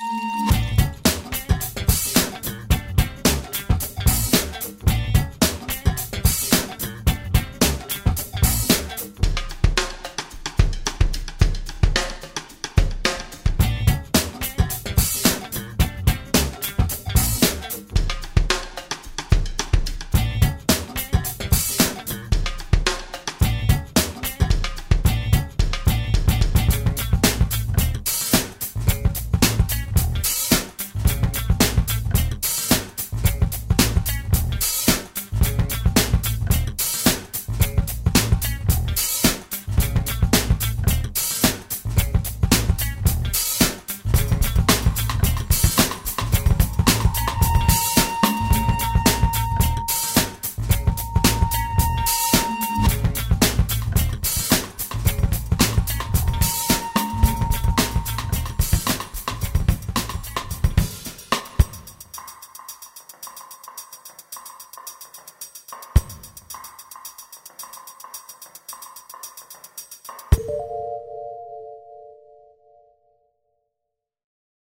Música